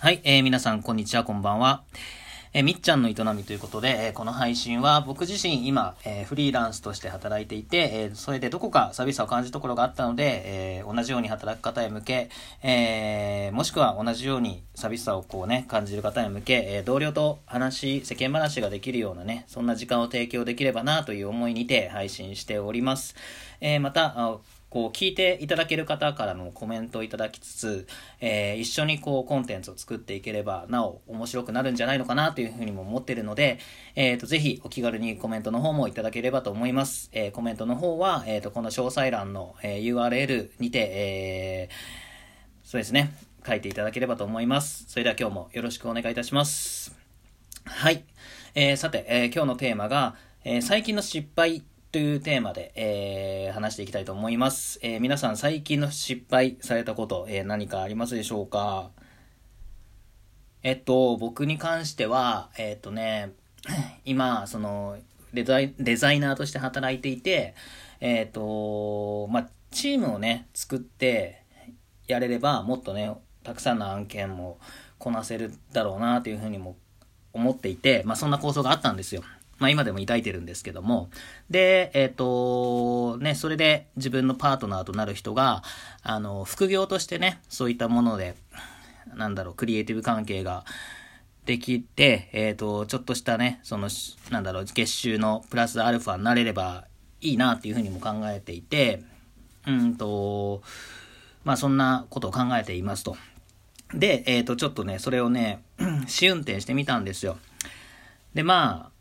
はい、えー、皆さん、こんにちは、こんばんは。えー、みっちゃんの営みということで、えー、この配信は僕自身今、えー、フリーランスとして働いていて、えそれでどこか寂しさを感じるところがあったので、え同じように働く方へ向け、えもしくは同じように寂しさをこうね、感じる方へ向け、え同僚と話、世間話ができるようなね、そんな時間を提供できればなという思いにて配信しております。えまた、こう聞いていただける方からのコメントをいただきつつ、えー、一緒にこうコンテンツを作っていければなお面白くなるんじゃないのかなというふうにも思ってるので、えっ、ー、と、ぜひお気軽にコメントの方もいただければと思います。えー、コメントの方は、えっ、と、この詳細欄の、え URL にて、えそうですね、書いていただければと思います。それでは今日もよろしくお願いいたします。はい。えさて、え今日のテーマが、え最近の失敗というテーマで、えー、話していきたいと思います。えー、皆さん最近の失敗されたこと、えー、何かありますでしょうか？えっと、僕に関しては、えっとね、今、そのデザイ、デザイナーとして働いていて、えっと、まあ、チームをね、作ってやれれば、もっとね、たくさんの案件もこなせるだろうな、というふうにも思っていて、まあ、そんな構想があったんですよ。まあ今でも抱いてるんですけども、で、えっ、ー、と、ね、それで自分のパートナーとなる人が、あの、副業としてね、そういったもので、なんだろう、クリエイティブ関係ができて、えっ、ー、と、ちょっとしたね、その、なんだろう、月収のプラスアルファになれればいいなっていうふうにも考えていて、うんと、まあそんなことを考えていますと。で、えっ、ー、と、ちょっとね、それをね、試運転してみたんですよ。で、まあ、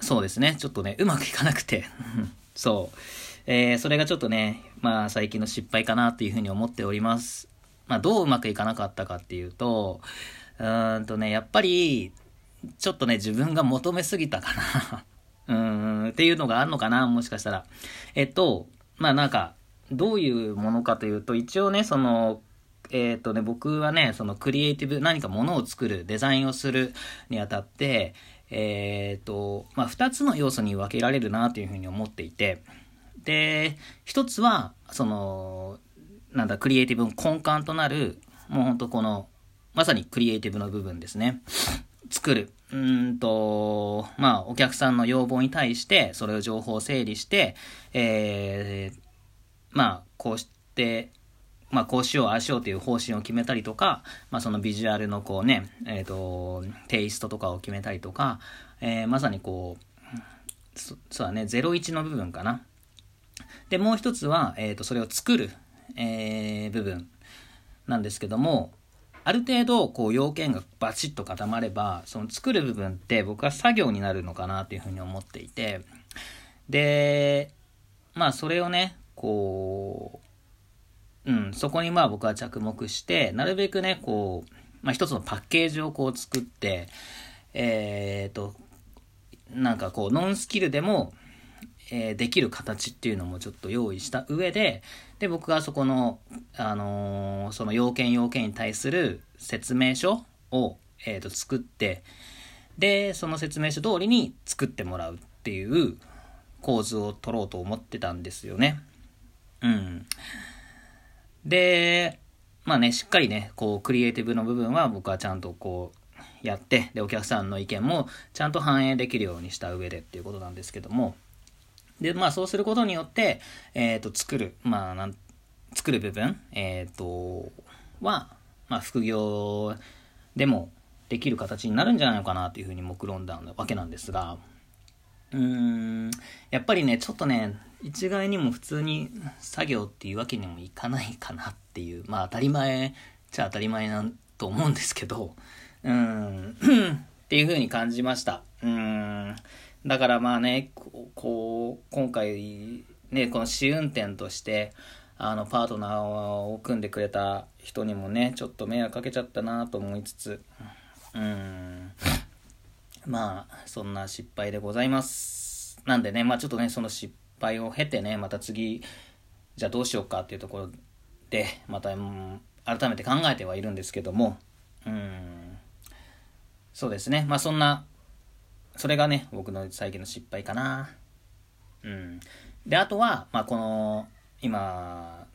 そうですね。ちょっとね、うまくいかなくて。そう。えー、それがちょっとね、まあ最近の失敗かなっていうふうに思っております。まあどううまくいかなかったかっていうと、うーんとね、やっぱり、ちょっとね、自分が求めすぎたかな。うーん、っていうのがあるのかな、もしかしたら。えっと、まあなんか、どういうものかというと、一応ね、その、えっ、とね、僕はね、そのクリエイティブ、何かものを作る、デザインをするにあたって、えっ、ー、と、まあ、二つの要素に分けられるなというふうに思っていて、で、一つは、その、なんだ、クリエイティブの根幹となる、もうほんとこの、まさにクリエイティブの部分ですね。作る。うんと、まあ、お客さんの要望に対して、それを情報を整理して、えー、まあ、こうして、まあ、こうしよう、ああしようという方針を決めたりとか、まあ、そのビジュアルのこうね、えっ、ー、と、テイストとかを決めたりとか、えー、まさにこう、そそうだね、01の部分かな。で、もう一つは、えっ、ー、と、それを作る、えー、部分なんですけども、ある程度、こう、要件がバチッと固まれば、その作る部分って僕は作業になるのかなというふうに思っていて、で、まあ、それをね、こう、うん、そこにまあ僕は着目して、なるべくね、こう、まあ一つのパッケージをこう作って、えっ、ー、と、なんかこう、ノンスキルでも、えー、できる形っていうのもちょっと用意した上で、で、僕がそこの、あのー、その要件要件に対する説明書を、えっ、ー、と、作って、で、その説明書通りに作ってもらうっていう構図を取ろうと思ってたんですよね。うん。で、まあね、しっかりね、こう、クリエイティブの部分は僕はちゃんとこう、やって、で、お客さんの意見もちゃんと反映できるようにした上でっていうことなんですけども、で、まあそうすることによって、えっ、ー、と、作る、まあなん、作る部分、えっ、ー、と、は、まあ副業でもできる形になるんじゃないのかなというふうに目論んだわけなんですが、うーん、やっぱりね、ちょっとね、一概にも普通に作業っていうわけにもいかないかなっていう、まあ当たり前じゃ当たり前なんと思うんですけど、うん、っていう風に感じました。うん、だからまあね、こう、今回、ね、この試運転として、あの、パートナーを組んでくれた人にもね、ちょっと迷惑かけちゃったなと思いつつ、うん、まあ、そんな失敗でございます。なんでね、まあちょっとね、その失敗を経てね、また次、じゃあどうしようかっていうところで、また、うん、改めて考えてはいるんですけども、うん、そうですね。まあそんな、それがね、僕の最近の失敗かな。うん。で、あとは、まあこの、今、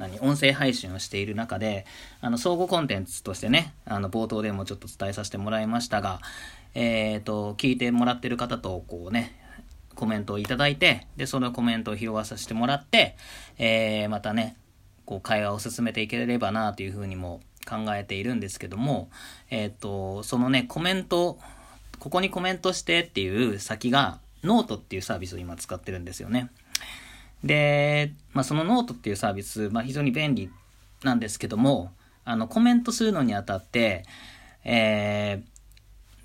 何、音声配信をしている中で、あの、相互コンテンツとしてね、あの、冒頭でもちょっと伝えさせてもらいましたが、えっ、ー、と、聞いてもらってる方と、こうね、コメントをいただいて、で、そのコメントを拾わさせてもらって、えー、またね、こう、会話を進めていければなというふうにも考えているんですけども、えっ、ー、と、そのね、コメント、ここにコメントしてっていう先が、ノートっていうサービスを今使ってるんですよね。で、まあ、そのノートっていうサービス、まあ、非常に便利なんですけども、あの、コメントするのにあたって、え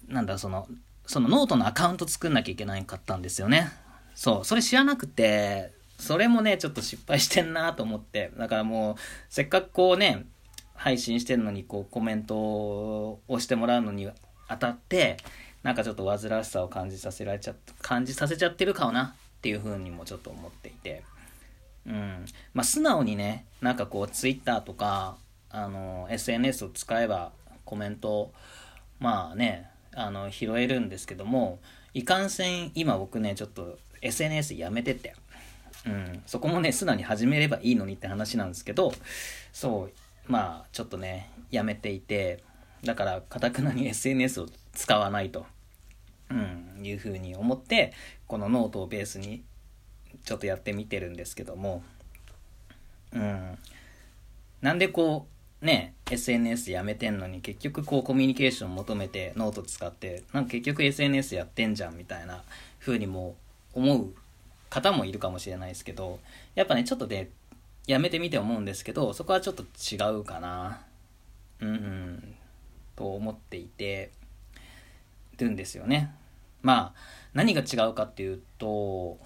ー、なんだ、その、そのノートのアカウント作んなきゃいけないかったんですよね。そう、それ知らなくて、それもね、ちょっと失敗してんなと思って。だからもう、せっかくこうね、配信してるのに、こう、コメントをしてもらうのにあたって、なんかちょっと煩わしさを感じさせられちゃ、感じさせちゃってるかなっていう風にもちょっと思っていて。うん。まあ、素直にね、なんかこう、Twitter とか、あの、SNS を使えばコメント、まあね、あの、拾えるんですけども、いかんせん、今僕ね、ちょっと SNS やめてて、うん、そこもね、素直に始めればいいのにって話なんですけど、そう、まあ、ちょっとね、やめていて、だから、かたくなに SNS を使わないと、うん、いうふうに思って、このノートをベースに、ちょっとやってみてるんですけども、うん、なんでこう、ね、SNS やめてんのに結局こうコミュニケーション求めてノート使ってなんか結局 SNS やってんじゃんみたいな風にも思う方もいるかもしれないですけどやっぱねちょっとで、ね、やめてみて思うんですけどそこはちょっと違うかな。うん、うん、と思っていて。るんですよねまあ何が違うかっていうと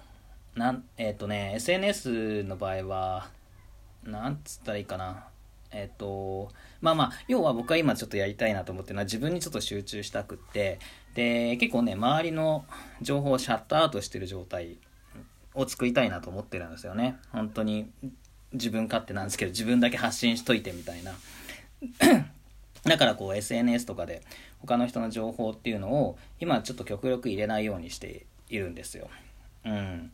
なんえっ、ー、とね SNS の場合はなんつったらいいかなえっ、と、まあまあ、要は僕は今ちょっとやりたいなと思ってるのは自分にちょっと集中したくって、で、結構ね、周りの情報をシャットアウトしてる状態を作りたいなと思ってるんですよね。本当に自分勝手なんですけど、自分だけ発信しといてみたいな。だからこう SNS とかで他の人の情報っていうのを今ちょっと極力入れないようにしているんですよ。うん。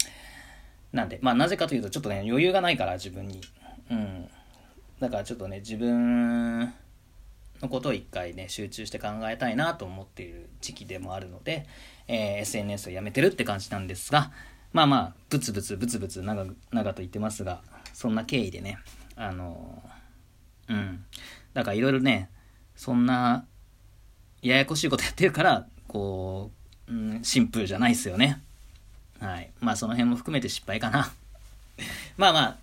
なんで、まあなぜかというとちょっとね、余裕がないから自分に。うん。だからちょっとね、自分のことを一回ね、集中して考えたいなと思っている時期でもあるので、えー、SNS をやめてるって感じなんですが、まあまあ、ブツブツブツブツ長長と言ってますが、そんな経緯でね、あのー、うん。だからいろいろね、そんな、ややこしいことやってるから、こう、うん、シンプルじゃないですよね。はい。まあその辺も含めて失敗かな。まあまあ、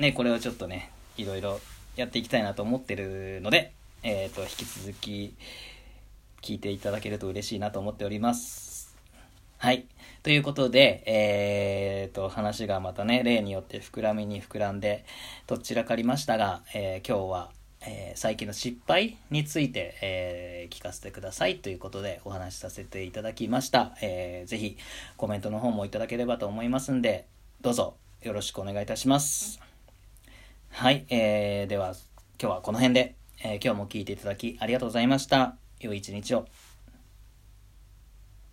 ね、これをちょっとね、いろいろやっていきたいなと思ってるので、えっ、ー、と、引き続き聞いていただけると嬉しいなと思っております。はい。ということで、えー、と、話がまたね、例によって膨らみに膨らんで、どちらかりましたが、えー、今日は、えー、最近の失敗について、えー、聞かせてくださいということでお話しさせていただきました。えー、ぜひコメントの方もいただければと思いますんで、どうぞよろしくお願いいたします。はい、えー、では今日はこの辺で、えー、今日も聞いていただきありがとうございました。良い一日を。